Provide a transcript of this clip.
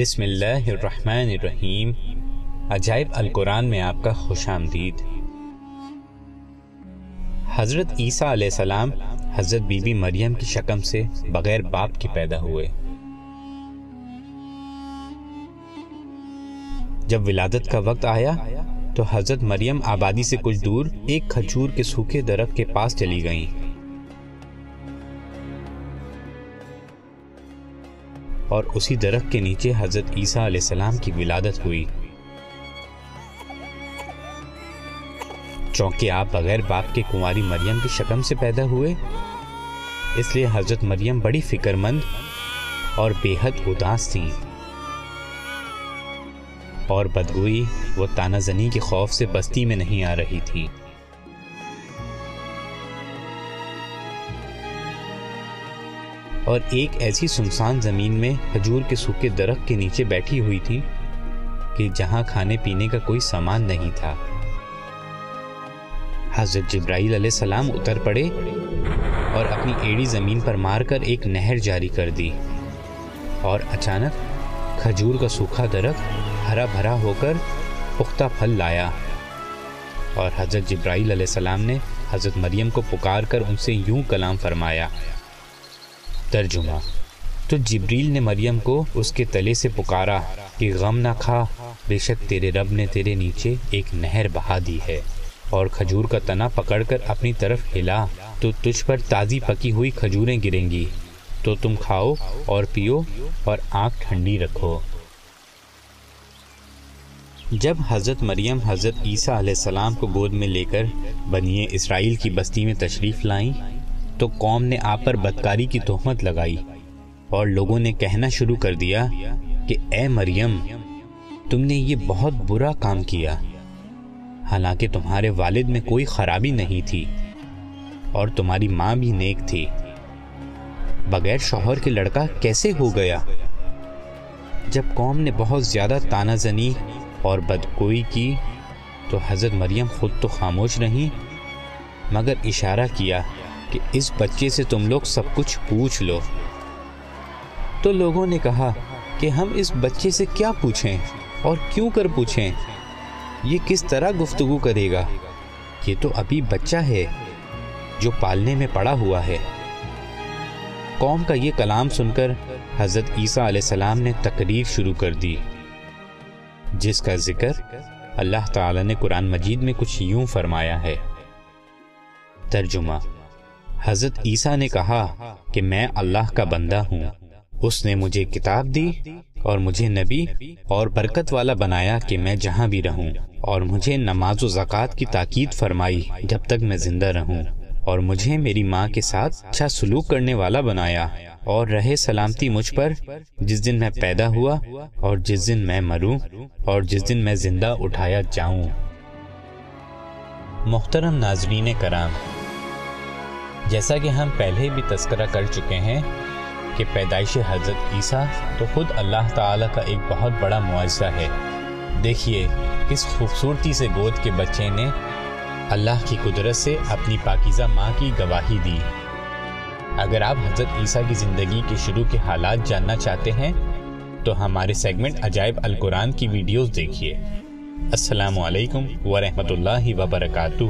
بسم اللہ الرحمن الرحیم۔ عجائب القرآن میں آپ کا خوش آمدید۔ حضرت عیسیٰ علیہ السلام حضرت بی بی مریم کی شکم سے بغیر باپ کی پیدا ہوئے۔ جب ولادت کا وقت آیا تو حضرت مریم آبادی سے کچھ دور ایک کھجور کے سوکھے درخت کے پاس چلی گئیں۔ اور اسی درخت کے نیچے حضرت عیسیٰ علیہ السلام کی ولادت ہوئی۔ چونکہ آپ بغیر باپ کے کنواری مریم کی شکم سے پیدا ہوئے، اس لیے حضرت مریم بڑی فکر مند اور بے حد اداس تھیں۔ اور بدگوئی وہ تانہ زنی کے خوف سے بستی میں نہیں آ رہی تھی۔ اور ایک ایسی سنسان زمین میں کھجور کے سوکھے درخت کے نیچے بیٹھی ہوئی تھی کہ جہاں کھانے پینے کا کوئی سامان نہیں تھا۔ حضرت جبرائیل علیہ السلام اتر پڑے اور اپنی ایڑی زمین پر مار کر ایک نہر جاری کر دی اور اچانک کھجور کا سوکھا درخت ہرا بھرا ہو کر پختہ پھل لایا اور حضرت جبرائیل علیہ السلام نے حضرت مریم کو پکار کر ان سے یوں کلام فرمایا۔ ترجمہ۔ تو جبریل نے مریم کو اس کے تلے سے پکارا کہ غم نہ کھا، بے شک تیرے رب نے تیرے نیچے ایک نہر بہا دی ہے۔ اور کھجور کا تنا پکڑ کر اپنی طرف ہلا، تو تجھ پر تازی پکی ہوئی کھجوریں گریں گی۔ تو تم کھاؤ اور پیو اور آنکھ ٹھنڈی رکھو۔ جب حضرت مریم حضرت عیسیٰ علیہ السلام کو گود میں لے کر بنی اسرائیل کی بستی میں تشریف لائیں تو قوم نے آپ پر بدکاری کی تہمت لگائی اور لوگوں نے کہنا شروع کر دیا کہ اے مریم، تم نے یہ بہت برا کام کیا۔ حالانکہ تمہارے والد میں کوئی خرابی نہیں تھی اور تمہاری ماں بھی نیک تھی۔ بغیر شوہر کے لڑکا کیسے ہو گیا؟ جب قوم نے بہت زیادہ تانہ زنی اور بدکوئی کی تو حضرت مریم خود تو خاموش رہیں، مگر اشارہ کیا کہ اس بچے سے تم لوگ سب کچھ پوچھ لو۔ تو لوگوں نے کہا کہ ہم اس بچے سے کیا پوچھیں اور کیوں کر پوچھیں؟ یہ کس طرح گفتگو کرے گا؟ یہ تو ابھی بچہ ہے جو پالنے میں پڑا ہوا ہے۔ قوم کا یہ کلام سن کر حضرت عیسیٰ علیہ السلام نے تقریر شروع کر دی، جس کا ذکر اللہ تعالی نے قرآن مجید میں کچھ یوں فرمایا ہے۔ ترجمہ حضرت عیسیٰ نے کہا کہ میں اللہ کا بندہ ہوں۔ اس نے مجھے کتاب دی اور مجھے نبی اور برکت والا بنایا کہ میں جہاں بھی رہوں اور مجھے نماز و زکوٰۃ کی تاکید فرمائی جب تک میں زندہ رہوں اور مجھے میری ماں کے ساتھ اچھا سلوک کرنے والا بنایا اور رہے سلامتی مجھ پر جس دن میں پیدا ہوا اور جس دن میں مروں اور جس دن میں زندہ اٹھایا جاؤں۔ محترم ناظرین کرام جیسا کہ ہم پہلے بھی تذکرہ کر چکے ہیں کہ پیدائش حضرت عیسیٰ تو خود اللہ تعالیٰ کا ایک بہت بڑا معاوضہ ہے۔ دیکھیے کس خوبصورتی سے گود کے بچے نے اللہ کی قدرت سے اپنی پاکیزہ ماں کی گواہی دی۔ اگر آپ حضرت عیسیٰ کی زندگی کے شروع کے حالات جاننا چاہتے ہیں، تو ہمارے سیگمنٹ عجائب القرآن کی ویڈیوز دیکھیے۔ السلام علیکم ورحمۃ اللہ وبرکاتہ۔